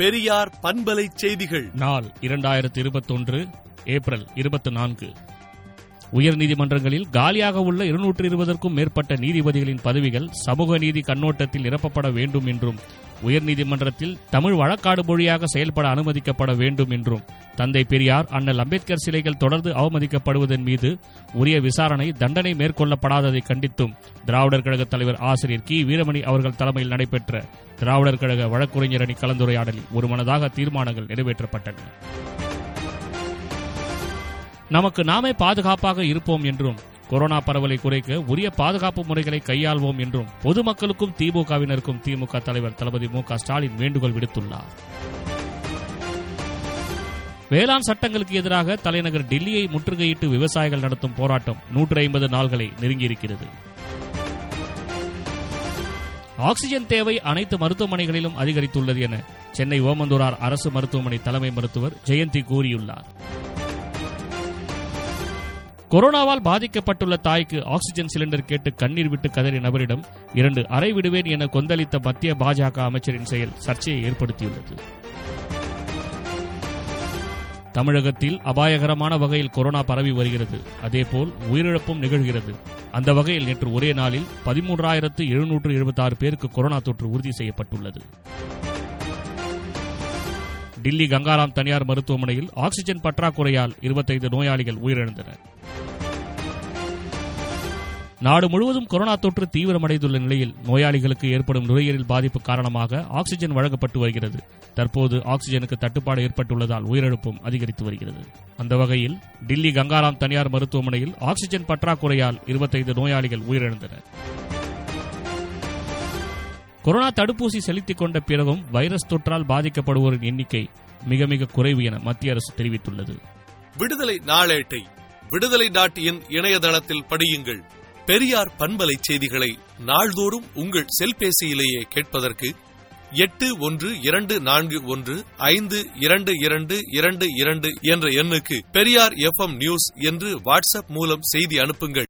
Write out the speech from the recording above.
பெரியார் பண்பலை செய்திகள். நாள் இரண்டாயிரத்தி இருபத்தொன்று ஏப்ரல் இருபத்தி நான்கு உயர்நீதிமன்றங்களில் காலியாக உள்ள இருநூற்று இருபதற்கும் மேற்பட்ட நீதிபதிகளின் பதவிகள் சமூக நீதி கண்ணோட்டத்தில் நிரப்பப்பட வேண்டும் என்றும் உயர்நீதிமன்றத்தில் தமிழ் வழக்காடு மொழியாக செயல்பட அனுமதிக்கப்பட வேண்டும் என்றும் தந்தை பெரியார் அண்ணல் அம்பேத்கர் சிலைகள் தொடர்ந்து அவமதிக்கப்படுவதன் மீது உரிய விசாரணை தண்டனை மேற்கொள்ளப்படாததை கண்டித்தும் திராவிடர் கழக தலைவர் ஆசிரியர் கி. வீரமணி அவர்கள் தலைமையில் நடைபெற்ற திராவிடர் கழக வழக்குரைஞர் அணி கலந்துரையாடலில் ஒருமனதாக தீர்மானங்கள் நிறைவேற்றப்பட்டன. நமக்கு நாமே பாதுகாப்பாக இருப்போம் என்றும் கொரோனா பரவலை குறைக்க உரிய பாதுகாப்பு முறைகளை கையாள்வோம் என்றும் பொதுமக்களுக்கும் திமுகவினருக்கும் திமுக தலைவர் தளபதி மு க ஸ்டாலின் வேண்டுகோள் விடுத்துள்ளார். வேளாண் சட்டங்களுக்கு எதிராக தலைநகர் டெல்லியை முற்றுகையிட்டு விவசாயிகள் நடத்தும் போராட்டம் நூற்று ஐம்பது நாள்களை நெருங்கியிருக்கிறது. ஆக்சிஜன் தேவை அனைத்து மருத்துவமனைகளிலும் அதிகரித்துள்ளது என சென்னை ஓமந்தூரார் அரசு மருத்துவமனை தலைமை மருத்துவர் ஜெயந்தி கூறியுள்ளார். கொரோனாவால் பாதிக்கப்பட்டுள்ள தாய்க்கு ஆக்சிஜன் சிலிண்டர் கேட்டு கண்ணீர் விட்டு கதறிய நபரிடம் இரண்டு அறை விடுவேன் என கொந்தளித்த மத்திய பாஜக அமைச்சரின் செயல் சர்ச்சையை ஏற்படுத்தியுள்ளது. தமிழகத்தில் அபாயகரமான வகையில் கொரோனா பரவி வருகிறது. அதேபோல் உயிரிழப்பும் நிகழ்கிறது. அந்த வகையில் நேற்று ஒரே நாளில் பதிமூன்றாயிரத்து எழுநூற்று எழுபத்தாறு பேருக்கு கொரோனா தொற்று உறுதி செய்யப்பட்டுள்ளது. டில்லி கங்காராம் தனியார் மருத்துவமனையில் ஆக்சிஜன் பற்றாக்குறையால் இருபத்தைந்து நோயாளிகள் உயிரிழந்தனர். நாடு முழுவதும் கொரோனா தொற்று தீவிரமடைந்துள்ள நிலையில் நோயாளிகளுக்கு ஏற்படும் நுரையீரல் பாதிப்பு காரணமாக ஆக்சிஜன் வழங்கப்பட்டு வருகிறது. தற்போது ஆக்சிஜனுக்கு தட்டுப்பாடு ஏற்பட்டுள்ளதால் உயிரிழப்பும் அதிகரித்து வருகிறது. அந்த வகையில் டில்லி கங்காராம் தனியார் மருத்துவமனையில் ஆக்சிஜன் பற்றாக்குறையால் இருபத்தைந்து நோயாளிகள் உயிரிழந்தனர். கொரோனா தடுப்பூசி செலுத்திக் கொண்ட பிறகும் வைரஸ் தொற்றால் பாதிக்கப்படுவோரின் எண்ணிக்கை மிக மிக குறைவு என மத்திய அரசு தெரிவித்துள்ளது. விடுதலை நாளேட்டை விடுதலை டாட் இன் இணையதளத்தில் படியுங்கள். பெரியார் பண்பலை செய்திகளை நாள்தோறும் உங்கள் செல்பேசியிலேயே கேட்பதற்கு எட்டு ஒன்று இரண்டு நான்கு ஒன்று ஐந்து இரண்டு இரண்டு இரண்டு இரண்டு என்ற எண்ணுக்கு பெரியார் எஃப் நியூஸ் என்று வாட்ஸ்அப் மூலம் செய்தி அனுப்புங்கள்.